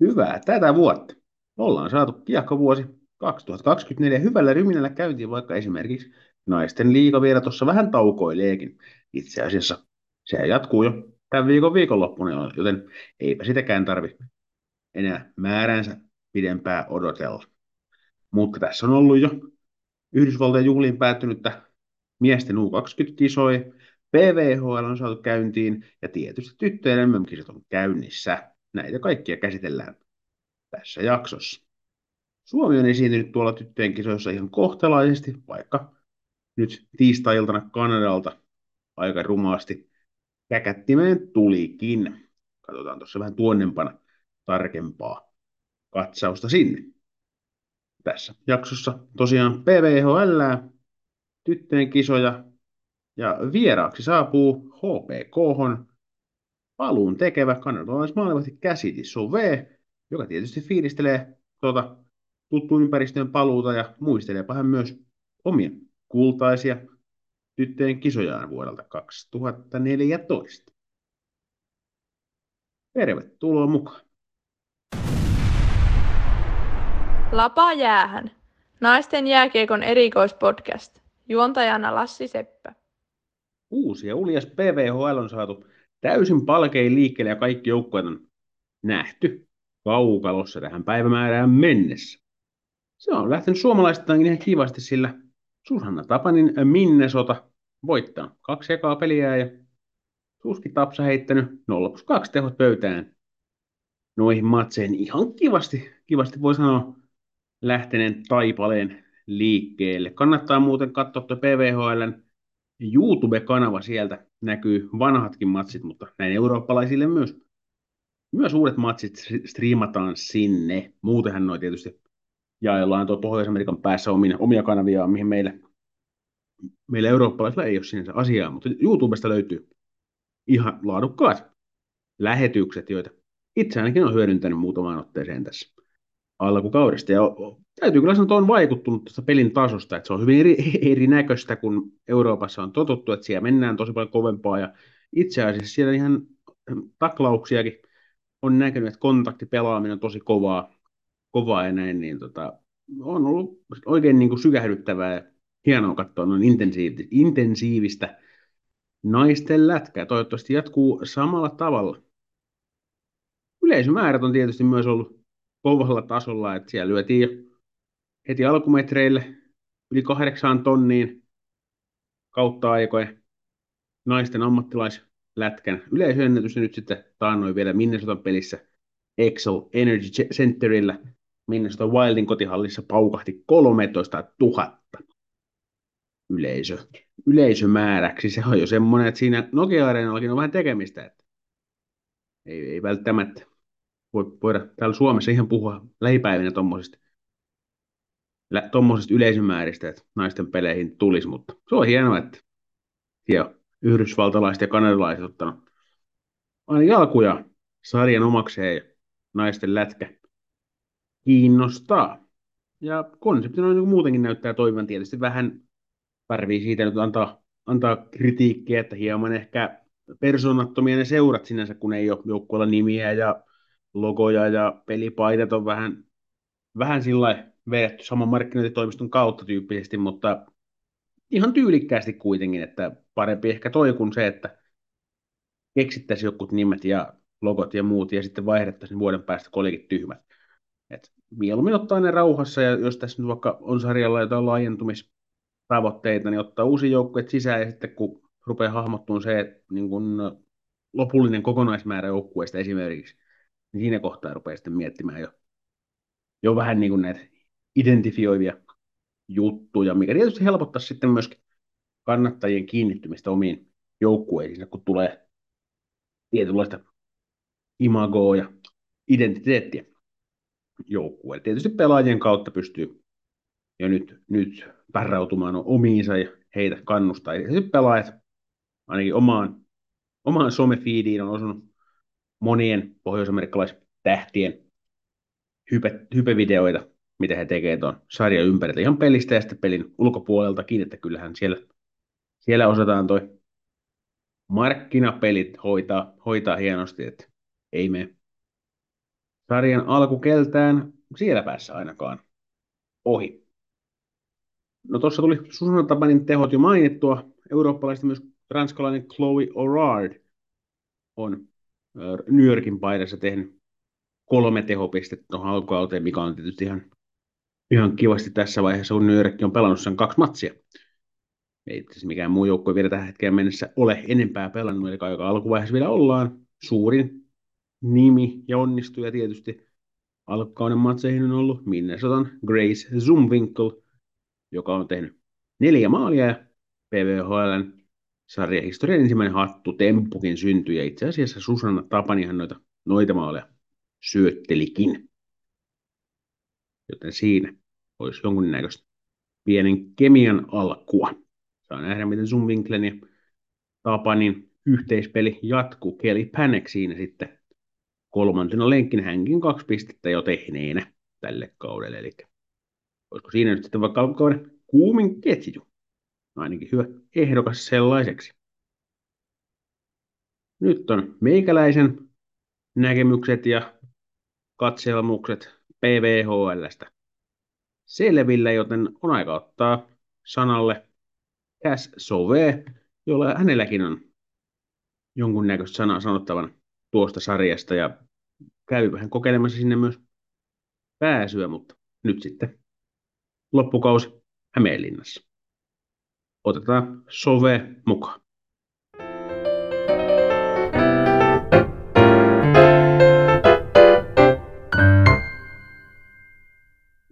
Hyvää tätä vuotta. Ollaan saatu kiekkovuosi 2024 hyvällä ryminällä käyntiin, vaikka esimerkiksi naisten liiga vielä tuossa vähän taukoileekin. Itse asiassa se jatkuu jo tämän viikon viikonloppuna, joten eipä sitäkään tarvi enää määränsä pidempää odotella. Mutta tässä on ollut jo Yhdysvaltojen juhliin päättynyttä miesten U20-kisoja, PVHL on saatu käyntiin ja tietysti tyttöjen MM-kisat on käynnissä. Näitä kaikkia käsitellään tässä jaksossa. Suomi on esiintynyt tuolla tyttöjen kisoissa ihan kohtalaisesti, vaikka nyt tiistai-iltana Kanadalta aika rumaasti käkättimeen tulikin. Katsotaan tuossa vähän tuonnempana tarkempaa katsausta sinne. Tässä jaksossa tosiaan PVHL, tyttöjen kisoja ja vieraaksi saapuu HPK paluun tekevä kanadalaismaalivahti Cassidy Sove, joka tietysti fiilistelee tuota tuttuun ympäristöön paluuta ja muisteleepa hän myös omia kultaisia tyttöjen kisojaan vuodelta 2014. Tervetuloa mukaan. Lapa jäähän. Naisten jääkiekon erikoispodcast. Juontajana Lassi Seppä. Uusi ja uljas PVHL on saatu täysin palkein liikkeelle ja kaikki joukkueet on nähty kaukalossa tähän päivämäärään mennessä. Se on lähtenyt suomalaistaan ihan kivasti, sillä Susanna Tapanin Minnesota voittaa kaksi ekaa peliä ja Suski Tapsa heittänyt 0 plus 2 tehot pöytään noihin matseihin ihan kivasti, kivasti voi sanoa lähteneen taipaleen liikkeelle. Kannattaa muuten katsoa tuo PVHLn YouTube-kanava, sieltä näkyy vanhatkin matsit, mutta näin eurooppalaisille myös, myös uudet matsit striimataan sinne. Muutenhan noin tietysti jaellaan tuo Pohjois-Amerikan päässä omia, omia kanavia, mihin meille, meillä eurooppalaisilla ei ole sinänsä asiaa, mutta YouTubesta löytyy ihan laadukkaat lähetykset, joita itse ainakin on hyödyntänyt muutamaan otteeseen tässä alkukaudesta. Ja täytyy kyllä sanoa, että on vaikuttunut tuosta pelin tasosta, että se on hyvin eri, erinäköistä kuin Euroopassa on totuttu, että siellä mennään tosi paljon kovempaa ja itse asiassa siellä ihan taklauksiakin on näkynyt, että kontaktipelaaminen on tosi kovaa, kovaa ja näin, niin tota, on ollut oikein niin kuin sykähdyttävää ja hienoa katsoa noin intensiivistä, intensiivistä naisten lätkää. Toivottavasti jatkuu samalla tavalla. Yleisömäärät on tietysti myös ollut kovalla tasolla, että siellä lyötiin heti alkumetreille yli kahdeksaan tonniin kautta aikojen naisten ammattilaislätkän yleisöennätys ja nyt sitten taannoin vielä Minnesotan pelissä Excel Energy Centerillä Minnesota Wildin kotihallissa paukahti 13 000 yleisö, yleisömääräksi. Se on jo semmoinen, että siinä Nokia-areenallakin on vähän tekemistä. Että ei, ei välttämättä voida täällä Suomessa ihan puhua lähipäivinä tuommoisista tuommoisista yleisömääristä, että naisten peleihin tulisi, mutta se on hienoa, että siellä yhdysvaltalaiset ja kanadalaiset ottanut aina jalkuja sarjan omakseen ja naisten lätkä kiinnostaa. Ja konsepti noin niin muutenkin näyttää toimivan tietysti vähän pärvii siitä nyt antaa, antaa kritiikkiä, että hieman ehkä persoonattomia ne seurat sinänsä, kun ei ole joukkueella nimiä ja logoja ja pelipaidat on vähän, vähän sillä vedetty saman markkinointitoimiston kautta tyyppisesti, mutta ihan tyylikkäästi kuitenkin, että parempi ehkä toi kuin se, että keksittäisiin jokut nimet ja logot ja muut ja sitten vaihdettaisiin vuoden päästä kolikit tyhmät. Et mieluummin ottaa ne rauhassa ja jos tässä nyt vaikka on sarjalla jotain laajentumistavoitteita, niin ottaa uusi joukkue sisään ja sitten kun rupeaa hahmottumaan se, että niin kun lopullinen kokonaismäärä joukkueesta esimerkiksi, niin siinä kohtaa rupeaa sitten miettimään jo, jo vähän niin kuin näitä identifioivia juttuja, mikä tietysti helpottaa sitten myöskin kannattajien kiinnittymistä omiin joukkueisiin, kun tulee tietynlaista imagoa ja identiteettiä joukkueelle. Tietysti pelaajien kautta pystyy jo nyt, nyt pärräutumaan omiinsa ja heitä kannustaa. Ja pelaajat ainakin omaan, omaan somefiidiin on osunut monien pohjoisamerikkalaisten hype, hypevideoita, mitä he tekevät tuon sarjan ympärillä ihan pelistä ja sitten pelin ulkopuoleltakin, että kyllähän siellä, siellä osataan toi markkinapelit hoitaa, hoitaa hienosti, että ei me sarjan alkukeltään siellä päässä ainakaan ohi. No tuossa tuli Susanna Tapanin tehot jo mainittua. Eurooppalaista myös ranskalainen Chloe O'Rard on New Yorkin paidassa tehnyt kolme tehopistettä tuohon alkukauteen, mikä on tietysti ihan, ihan kivasti tässä vaiheessa, kun New York on pelannut sen kaksi matsia. Ei itse mikään muu joukkue vielä tähän hetkeen mennessä ole enempää pelannut, eli joka alkuvaiheessa vielä ollaan. Suurin nimi ja onnistuja tietysti alkukauden matseihin on ollut Minnesotan Grace Zumwinkel, joka on tehnyt neljä maalia ja PVHLn sarjahistorian ensimmäinen hattu temppukin syntyi, ja itse asiassa Susanna Tapanihan noita, noita maaleja syöttelikin. Joten siinä olisi jonkunnäköistä pienen kemian alkua. Saa nähdä, miten Zumwinklen ja Tapanin yhteispeli jatkuu. Kelly Panek siinä sitten kolmantena lenkkin hänkin kaksi pistettä jo tehneenä tälle kaudelle. Eli olisiko siinä nyt sitten vaikka alkukauden kuumin ketju? Ainakin hyvä ehdokas sellaiseksi. Nyt on meikäläisen näkemykset ja katselmukset PVHLstä selvillä, joten on aika ottaa sanalle Cass Sove, jolla hänelläkin on jonkunnäköistä sanaa sanottavan tuosta sarjasta ja käy vähän kokeilemassa sinne myös pääsyä, mutta nyt sitten loppukausi Hämeenlinnassa. Otetaan Sauvé mukaan.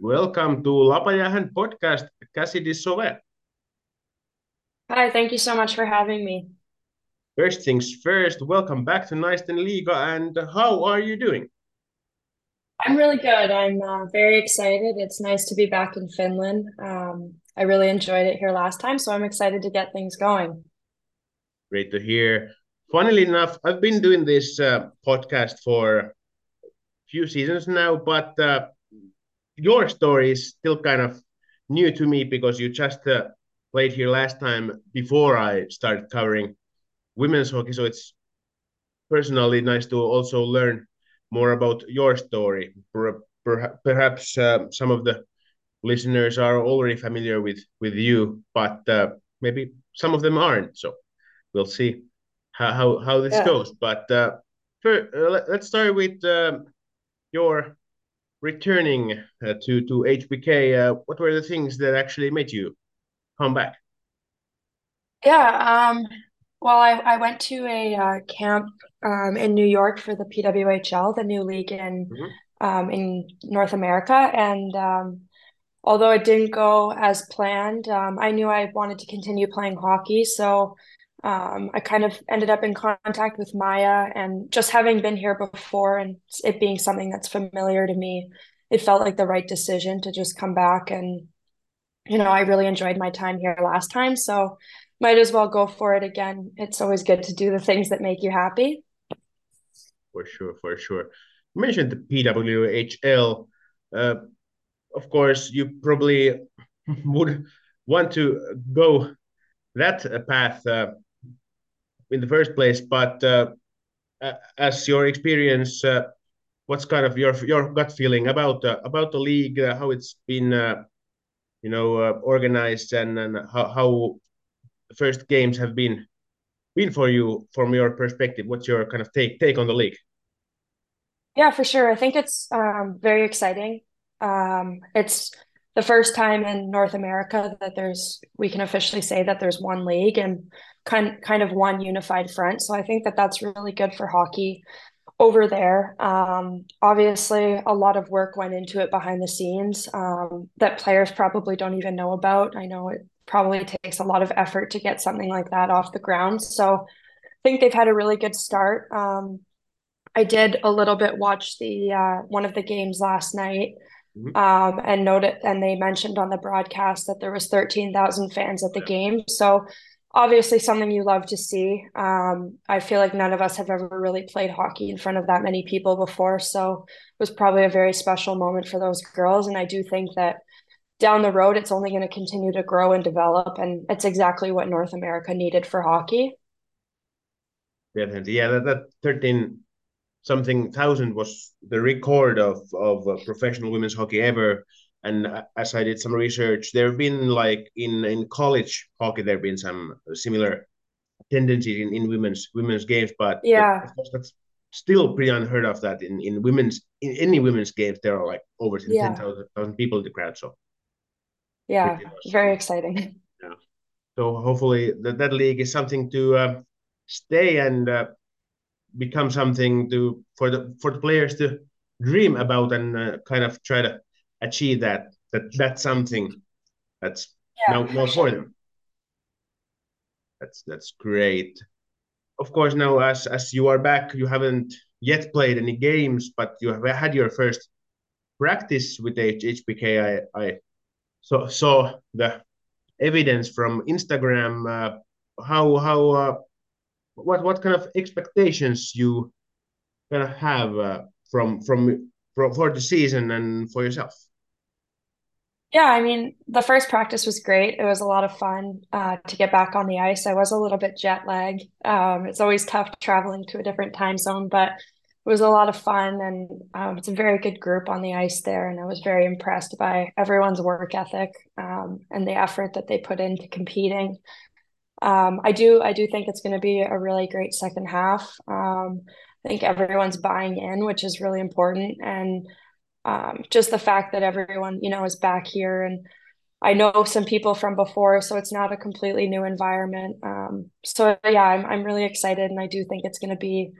Welcome to Lapa jäähän podcast, Kassidy Sauvé. Hi, thank you so much for having me. First things first, welcome back to Naisten Liiga, and how are you doing? I'm really good. I'm uh, very excited. It's nice to be back in Finland. Um, I really enjoyed it here last time, so I'm excited to get things going. Great to hear. Funnily enough, I've been doing this uh, podcast for a few seasons now, but uh, your story is still kind of new to me because you just uh, played here last time before I started covering women's hockey. So it's personally nice to also learn more about your story. Perhaps uh, some of the listeners are already familiar with with you, but uh, maybe some of them aren't. So we'll see how how, how this yeah. goes. But uh, for, uh, let's start with um, your returning uh, to to HPK. Uh, what were the things that actually made you come back? Yeah, um, well, I, I went to a uh, camp um, in New York for the PWHL, the new league in mm-hmm. um, in North America, and um, although it didn't go as planned, um, I knew I wanted to continue playing hockey. So um, I kind of ended up in contact with Maya, and just having been here before and it being something that's familiar to me, it felt like the right decision to just come back. And you know, I really enjoyed my time here last time, so might as well go for it again. It's always good to do the things that make you happy. For sure, for sure. You mentioned the PWHL. Uh, of course, you probably would want to go that path uh, in the first place, but uh, as your experience, uh, what's kind of your your gut feeling about uh, about the league, uh, how it's been, you know, organized, and, and how, how first games have been been for you from your perspective? What's your kind of take take on the league? Yeah, for sure. I think it's um, very exciting. Um, it's the first time in North America that there's we can officially say that there's one league and kind kind of one unified front. So I think that that's really good for hockey over there. Um, obviously, a lot of work went into it behind the scenes um, that players probably don't even know about. I know it probably takes a lot of effort to get something like that off the ground. So I think they've had a really good start. Um, I did a little bit watch the uh, one of the games last night. Mm-hmm. Um, and noted, and they mentioned on the broadcast that there was 13,000 fans at the game. So obviously something you love to see. Um, I feel like none of us have ever really played hockey in front of that many people before. So it was probably a very special moment for those girls. And I do think that down the road, it's only going to continue to grow and develop. And it's exactly what North America needed for hockey. Yeah, yeah, that, that 13 something thousand was the record of of uh, professional women's hockey ever. And as I did some research, there have been like in in college hockey, there have been some similar tendencies in, in women's women's games, but yeah, that's still pretty unheard of that in, in women's in any women's games there are like over yeah. 10,000 people in the crowd so. Yeah very exciting. Yeah. So hopefully that, that league is something to uh, stay and uh, become something to for the for the players to dream about and uh, kind of try to achieve that that that's something that's yeah, now, now for them. That's that's great. Of course now as as you are back you haven't yet played any games but you have had your first practice with HPK i i saw, saw the evidence from instagram uh, how how uh, what what kind of expectations you kind of have uh, from from for, for the season and for yourself yeah, I mean, the first practice was great. It was a lot of fun uh, to get back on the ice. I was a little bit jet lagged. Um, it's always tough traveling to a different time zone, but it was a lot of fun. And um, it's a very good group on the ice there. And I was very impressed by everyone's work ethic um, and the effort that they put into competing. Um, I do, I do think it's going to be a really great second half. Um, I think everyone's buying in, which is really important. And um, just the fact that everyone you know is back here and I know some people from before, so it's not a completely new environment. Um, so yeah, I'm I'm really excited, and I do think it's going to be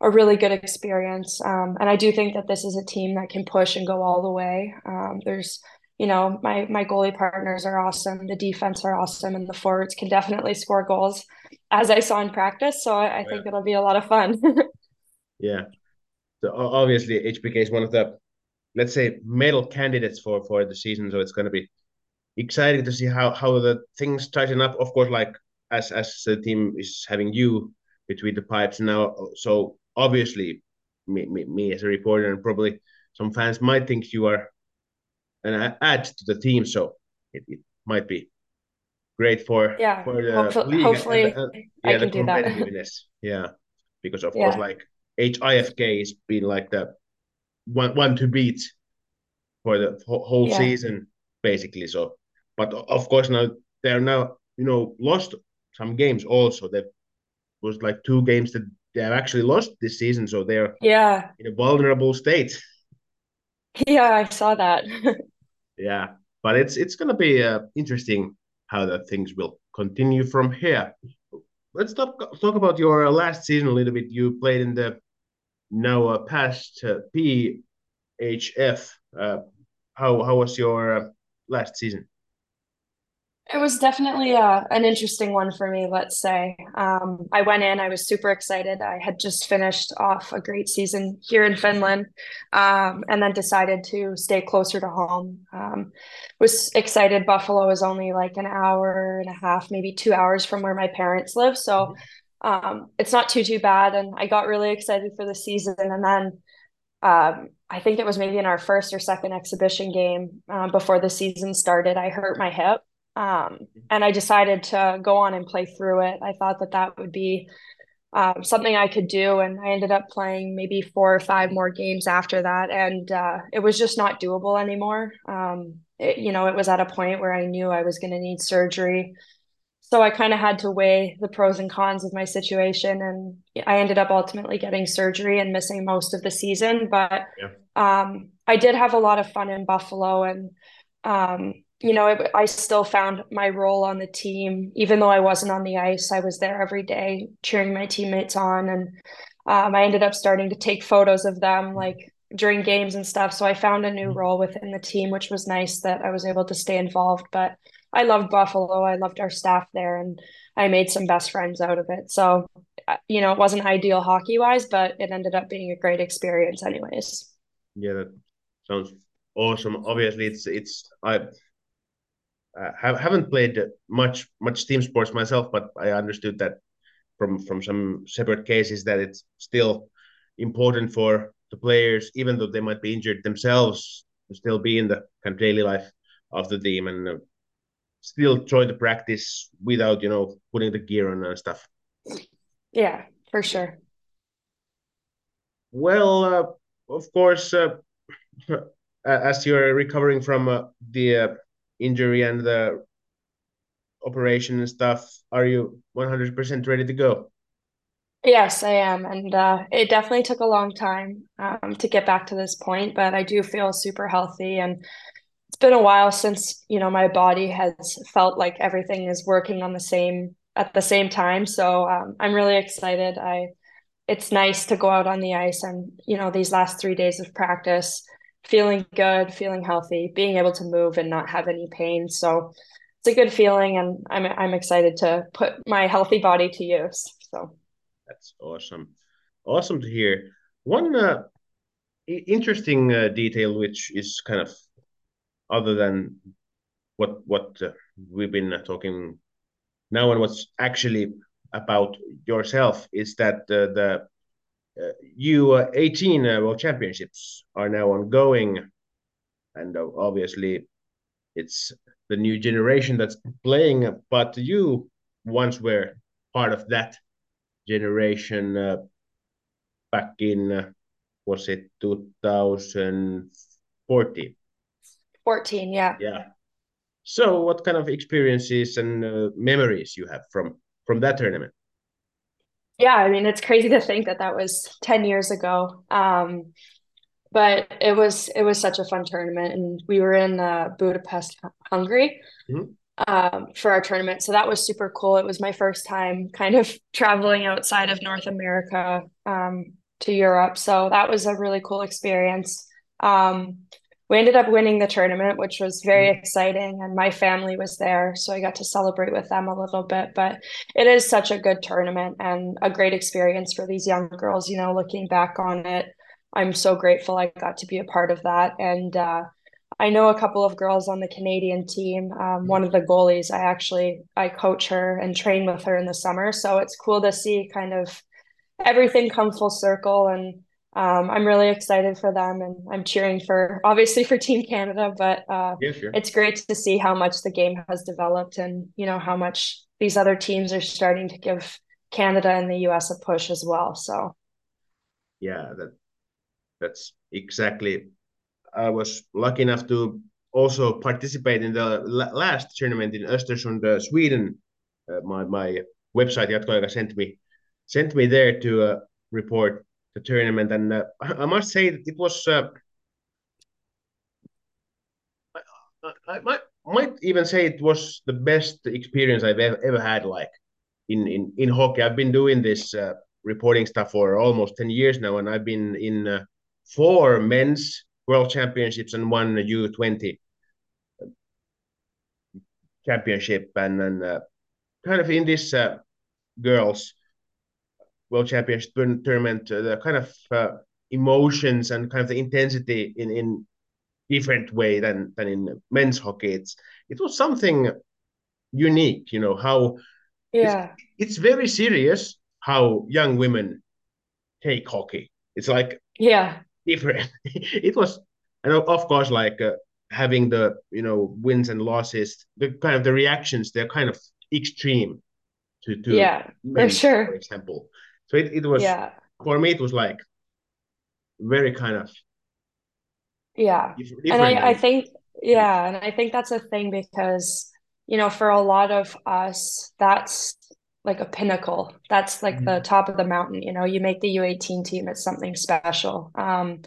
a really good experience. Um, and I do think that this is a team that can push and go all the way. Um, there's, you know, my my goalie partners are awesome, the defense are awesome, and the forwards can definitely score goals, as I saw in practice. So I, I think it'll be a lot of fun. yeah. So obviously, HPK is one of the let's say medal candidates for for the season. So it's going to be exciting to see how how the things tighten up. Of course, like as as the team is having you between the pipes now. So obviously, me me, me as a reporter and probably some fans might think you are an add to the team. So it, it might be great for yeah for the hopefully, hopefully and, and, yeah, I can do that. yeah, because of yeah. course, like HIFK has been like the one one to beat for the whole yeah. season basically. So, but of course now they're now you know lost some games also. There was like two games that they have actually lost this season, so they're yeah in a vulnerable state. Yeah, I saw that. yeah, but it's it's gonna be uh, interesting how the things will continue from here. Let's talk talk about your last season a little bit. You played in the now uh, past uh, PHF. Uh, how how was your uh, last season? It was definitely uh, an interesting one for me, let's say. Um, I went in, I was super excited. I had just finished off a great season here in Finland um, and then decided to stay closer to home. Um, was excited. Buffalo is only like an hour and a half, maybe two hours from where my parents live. So mm-hmm um, it's not too too bad. And I got really excited for the season. And then um, I think it was maybe in our first or second exhibition game uh, before the season started, I hurt my hip. Um, and I decided to go on and play through it. I thought that that would be um, something I could do. And I ended up playing maybe four or five more games after that. And uh, it was just not doable anymore. Um, it, you know, it was at a point where I knew I was going to need surgery so I kind of had to weigh the pros and cons of my situation, and I ended up ultimately getting surgery and missing most of the season. But yeah. um, I did have a lot of fun in Buffalo, and um, you know, I still found my role on the team, even though I wasn't on the ice. I was there every day, cheering my teammates on, and um, I ended up starting to take photos of them, like during games and stuff. So I found a new mm-hmm. role within the team, which was nice that I was able to stay involved. But I loved Buffalo. I loved our staff there, and I made some best friends out of it. So, uh, you know, it wasn't ideal hockey wise, but it ended up being a great experience, anyways. Yeah, that sounds awesome. Obviously, it's it's I uh, haven't played much much team sports myself, but I understood that from from some separate cases that it's still important for the players, even though they might be injured themselves, to still be in the kind of daily life of the team and uh, still join the practice without you know putting the gear on and stuff. Yeah for sure. Well, uh, of course, uh, as you're recovering from uh, the uh, injury and the operation and stuff, are you 100% ready to go? Yes, I am. And uh, it definitely took a long time um, to get back to this point, but I do feel super healthy. And it's been a while since, you know, my body has felt like everything is working on the same at the same time. So um, I'm really excited. I it's nice to go out on the ice and, you know, these last three days of practice, feeling good, feeling healthy, being able to move and not have any pain. So it's a good feeling and I'm I'm excited to put my healthy body to use. So that's awesome. Awesome to hear. One uh, interesting uh, detail, which is kind of other than what what uh, we've been uh, talking now and what's actually about yourself, is that uh, the U18 World Championships are now ongoing, and obviously it's the new generation that's playing. But you once were part of that generation uh, back in uh, was it 2014 14 yeah. Yeah. So what kind of experiences and uh, memories you have from from that tournament yeah i mean it's crazy to think that that was 10 years ago um, but it was it was such a fun tournament and we were in uh, budapest hungary mm-hmm um, for our tournament. So that was super cool. It was my first time kind of traveling outside of North America um, to Europe. So that was a really cool experience. Um, we ended up winning the tournament, which was very mm-hmm. exciting. And my family was there. So I got to celebrate with them a little bit. But it is such a good tournament and a great experience for these young girls. You know, looking back on it, I'm so grateful I got to be a part of that. And, uh, I know a couple of girls on the Canadian team. Um, one of the goalies, I actually I coach her and train with her in the summer, so it's cool to see kind of everything come full circle. And um, I'm really excited for them, and I'm cheering for obviously for Team Canada, but uh, yeah, sure. it's great to see how much the game has developed, and you know how much these other teams are starting to give Canada and the U.S. a push as well. So, yeah, that that's exactly I was lucky enough to also participate in the last tournament in Östersund, uh, Sweden. Uh, my my website Jatkoaika sent me sent me there to uh, report the tournament, and uh, I must say that it was. Uh, I, I, might might even say it was the best experience I've ever, ever had, like in, in in hockey. I've been doing this uh, reporting stuff for almost ten years now, and I've been in four men's World Championships and won the U20 championship and then uh, kind of in this uh, girls World Championship tournament, uh, the kind of uh, emotions and kind of the intensity in in different way than than in men's hockey. It's it was something unique, you know how yeah it's, it's very serious how young women take hockey. It's like yeah different. it was, and of course, like uh, having the you know wins and losses, the kind of the reactions, they're kind of extreme to to yeah men, for sure. For example, so it, it was yeah for me it was like very kind of yeah, and I I think yeah, and I think that's a thing because you know for a lot of us that's like a pinnacle. That's like mm-hmm. the top of the mountain. You know, you make the U18 team, it's something special. Um,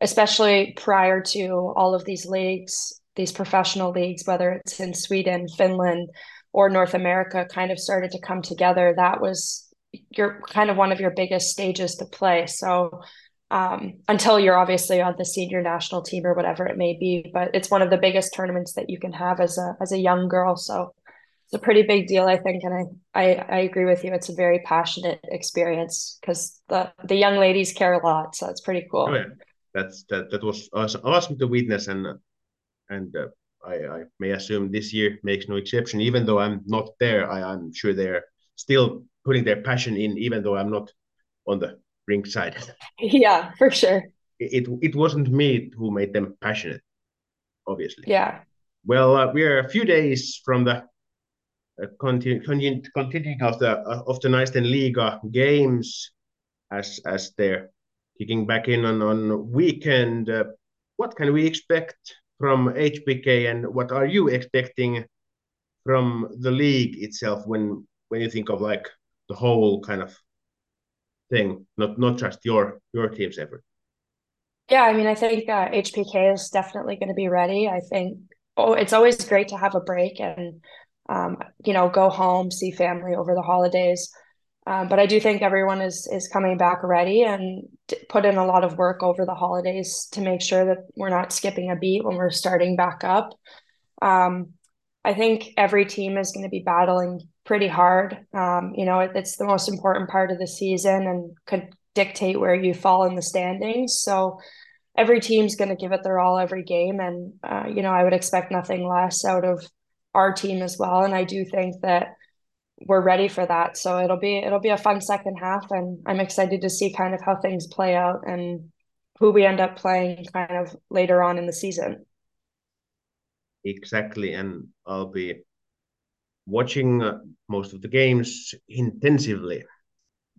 especially prior to all of these leagues, these professional leagues, whether it's in Sweden, Finland, or North America, kind of started to come together. That was your kind of one of your biggest stages to play. So um, until you're obviously on the senior national team or whatever it may be, but it's one of the biggest tournaments that you can have as a as a young girl. So it's a pretty big deal, I think, and I I, I agree with you. It's a very passionate experience because the the young ladies care a lot, so it's pretty cool. Oh, yeah. That's that that was awesome, to witness, and and uh, I I may assume this year makes no exception. Even though I'm not there, I I'm sure they're still putting their passion in, even though I'm not on the rink side. Yeah, for sure. It it wasn't me who made them passionate, obviously. Yeah. Well, uh, we are a few days from the continue, continue, continuing of the of the Naisten Liiga games as as they're kicking back in on on weekend. Uh, what can we expect from HPK, and what are you expecting from the league itself when when you think of like the whole kind of thing, not not just your your team's effort? Yeah, I mean, I think uh, HPK is definitely going to be ready. I think oh, it's always great to have a break and um, you know go home, see family over the holidays. Um, but I do think everyone is is coming back ready and put in a lot of work over the holidays to make sure that we're not skipping a beat when we're starting back up. Um, I think every team is going to be battling pretty hard. Um, you know, it, it's the most important part of the season and could dictate where you fall in the standings. So every team's going to give it their all every game, and uh, you know, I would expect nothing less out of our team as well. And I do think that we're ready for that. So it'll be it'll be a fun second half, and I'm excited to see kind of how things play out and who we end up playing kind of later on in the season. Exactly, and I'll be watching uh, most of the games intensively.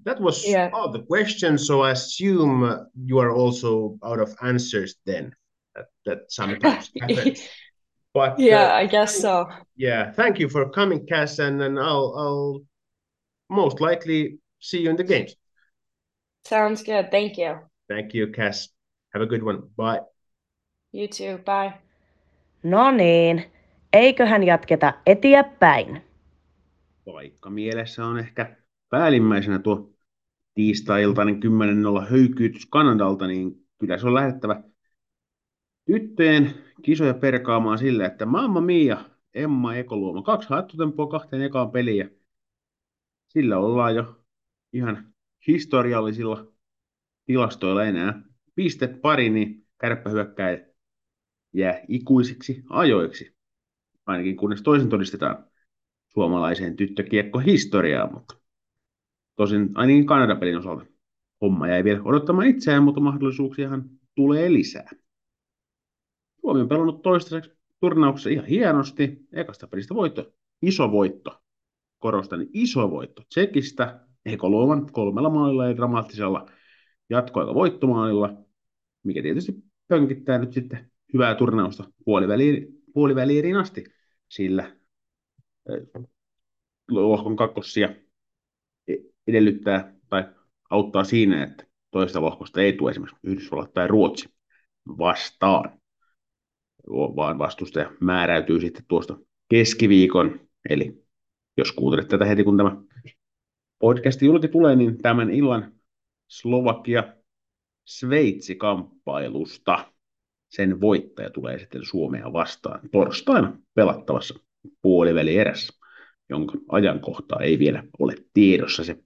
That was yeah. all the questions, so I assume uh, you are also out of answers then. That, that sometimes happens. But yeah, uh, I guess so. Yeah, thank you for coming, Cass, and, and I'll I'll most likely see you in the games. Sounds good. Thank you. Thank you, Cass. Have a good one. Bye. You too. Bye. No niin, eiköhän jatketa eteenpäin. Vaikka mielessä on ehkä päällimmäisenä tuo tiistai-iltainen 10.0 höykyytys Kanadalta, niin kyllä se on lähettävä tyttöjen kisoja perkaamaan sille, että Mamma Mia, Emma Ekoluoma, kaksi haettutempoa kahteen ekaan peliä. Sillä ollaan jo ihan historiallisilla tilastoilla enää. Pistet pari, niin kärppähyökkäjät jää ikuisiksi ajoiksi. Ainakin kunnes toisen todistetaan suomalaiseen tyttökiekko-historiaan, mutta tosin ainakin Kanada-pelin osalta homma jäi vielä odottamaan itseään, mutta mahdollisuuksiahan tulee lisää. Suomi on pelannut toistaiseksi turnauksessa ihan hienosti. Ekasta pelistä voitto, iso voitto. Korostan, iso voitto Tsekistä. Ekoluoman kolmella maalilla ja dramaattisella jatkoaika voittomaalilla, mikä tietysti pönkittää nyt sitten hyvää turnausta puoliväliin, puoliväliin asti, sillä lohkon kakkossia edellyttää tai auttaa siinä, että toista lohkosta ei tule esimerkiksi Yhdysvallat tai Ruotsi vastaan. Vaan vastustaja määräytyy sitten tuosta keskiviikon, eli jos kuuntelet tätä heti, kun tämä podcast julki tulee, niin tämän illan Slovakia Sveitsi-kamppailusta sen voittaja tulee sitten Suomea vastaan torstaina pelattavassa puoliväli erässä, jonka ajankohtaa ei vielä ole tiedossa. Se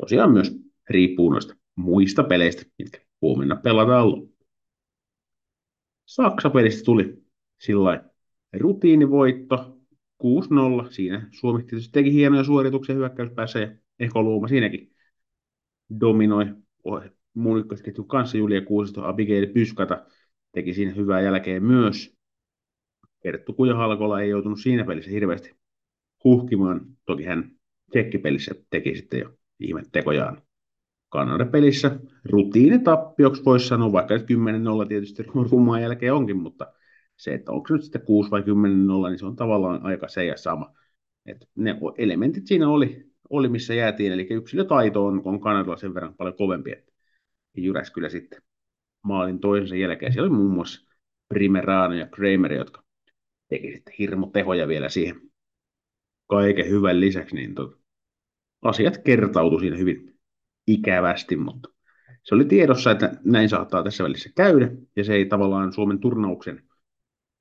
tosiaan myös riippuu noista muista peleistä, mitkä huomenna pelataan Saksa-pelistä tuli sillä rutiinivoitto 6-0. Siinä Suomi tietysti teki hienoja suorituksia hyökkäyspäässä ja Eko Luuma siinäkin dominoi muun ykkösketjun kanssa Julia Kuusisto, Abigail Pyskata teki siinä hyvää jälkeen myös. Kerttu Kujahalkola ei joutunut siinä pelissä hirveästi huhkimaan. Toki hän tsekkipelissä teki sitten jo ihmettekojaan. Kanada-pelissä rutiinitappioksi voisi sanoa, vaikka 10-0 tietysti rumaan jälkeen onkin, mutta se, että onko nyt sitten 6 vai 10-0, niin se on tavallaan aika se ja sama. Et ne elementit siinä oli, oli, missä jäätiin, eli yksilötaito on, on Kanadalla sen verran paljon kovempi, että kyllä sitten maalin toisensa jälkeen. Siellä oli muun muassa Primerano ja Kramer, jotka teki sitten hirmu tehoja vielä siihen kaiken hyvän lisäksi, niin tot, asiat kertautui siinä hyvin ikävästi, mutta se oli tiedossa, että näin saattaa tässä välissä käydä, ja se ei tavallaan Suomen turnauksen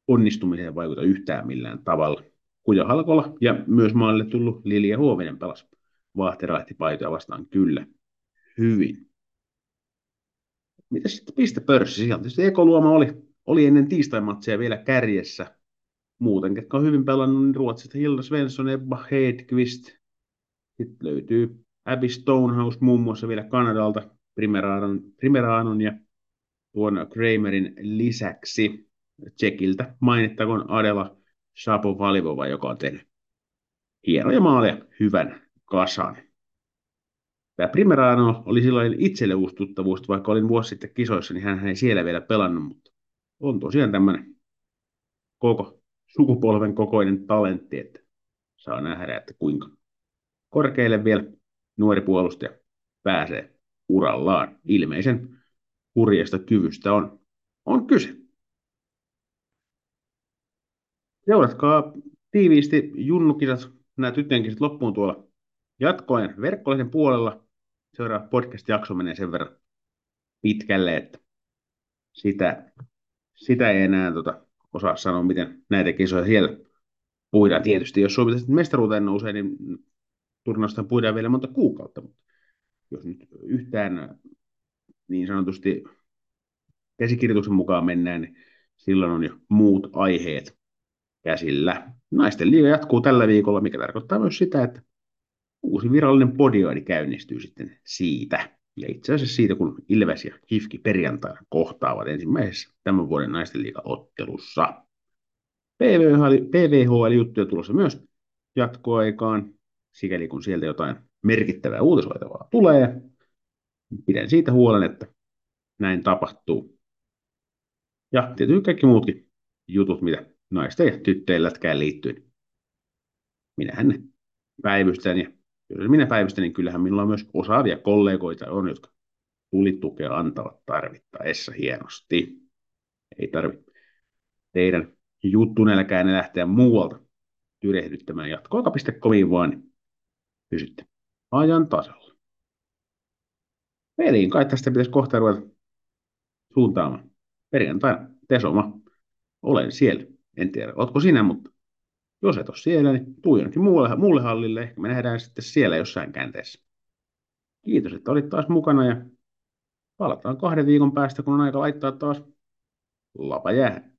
onnistumiseen vaikuta yhtään millään tavalla. Kuja Halkola ja myös maalle tullut Lilja Huovinen pelasi paitoja vastaan kyllä hyvin. Mitä sitten pistepörssi? Sieltä tietysti Ekoluoma oli, oli ennen tiistaimatseja vielä kärjessä. Muuten, ketkä on hyvin pelannut, niin Ruotsista Hilda Svensson, Ebba Hedqvist. Sitten löytyy Abby Stonehouse muun muassa vielä Kanadalta Primeranon, Primeranon ja tuon Kramerin lisäksi Tsekiltä mainittakoon Adela Shapovalivova, joka on tehnyt hienoja maaleja hyvän kasan. Tämä Primerano oli silloin itselle uusi tuttavuus, vaikka olin vuosi sitten kisoissa, niin hän ei siellä vielä pelannut, mutta on tosiaan tämmöinen koko sukupolven kokoinen talentti, että saa nähdä, että kuinka korkealle vielä nuori puolustaja pääsee urallaan. Ilmeisen hurjasta kyvystä on, on kyse. Seuratkaa tiiviisti junnukisat, nämä tyttöjen loppuun tuolla jatkoen verkkolehden puolella. Seuraava podcast-jakso menee sen verran pitkälle, että sitä, sitä ei enää tota, osaa sanoa, miten näitä kisoja siellä puidaan. Tietysti jos Suomi mestaruuteen nousee, niin turnausta puidaan vielä monta kuukautta, mutta jos nyt yhtään niin sanotusti käsikirjoituksen mukaan mennään, niin silloin on jo muut aiheet käsillä. Naisten liiga jatkuu tällä viikolla, mikä tarkoittaa myös sitä, että uusi virallinen podioidi käynnistyy sitten siitä. Ja itse asiassa siitä, kun Ilves ja Hifki perjantaina kohtaavat ensimmäisessä tämän vuoden naisten liiga-ottelussa. PVHL-juttuja tulossa myös jatkoaikaan, sikäli kun sieltä jotain merkittävää uutisoitavaa tulee. Pidän siitä huolen, että näin tapahtuu. Ja tietysti kaikki muutkin jutut, mitä naisten ja tyttöjen lätkään liittyy. Minähän ne päivystän ja jos minä päivystän, niin kyllähän minulla on myös osaavia kollegoita on, jotka tulitukea antavat tarvittaessa hienosti. Ei tarvitse teidän juttunälkään lähteä muualta tyrehdyttämään. Jatkoaika.comiin vaan, niin pysytte ajan tasalla. Peliin kai tästä pitäisi kohta ruveta suuntaamaan. Perjantaina Tesoma. Olen siellä. En tiedä, oletko sinä, mutta jos et ole siellä, niin tuu jonnekin muulle, muulle hallille. Ehkä me nähdään sitten siellä jossain käänteessä. Kiitos, että olit taas mukana ja palataan kahden viikon päästä, kun on aika laittaa taas lapa jäähän.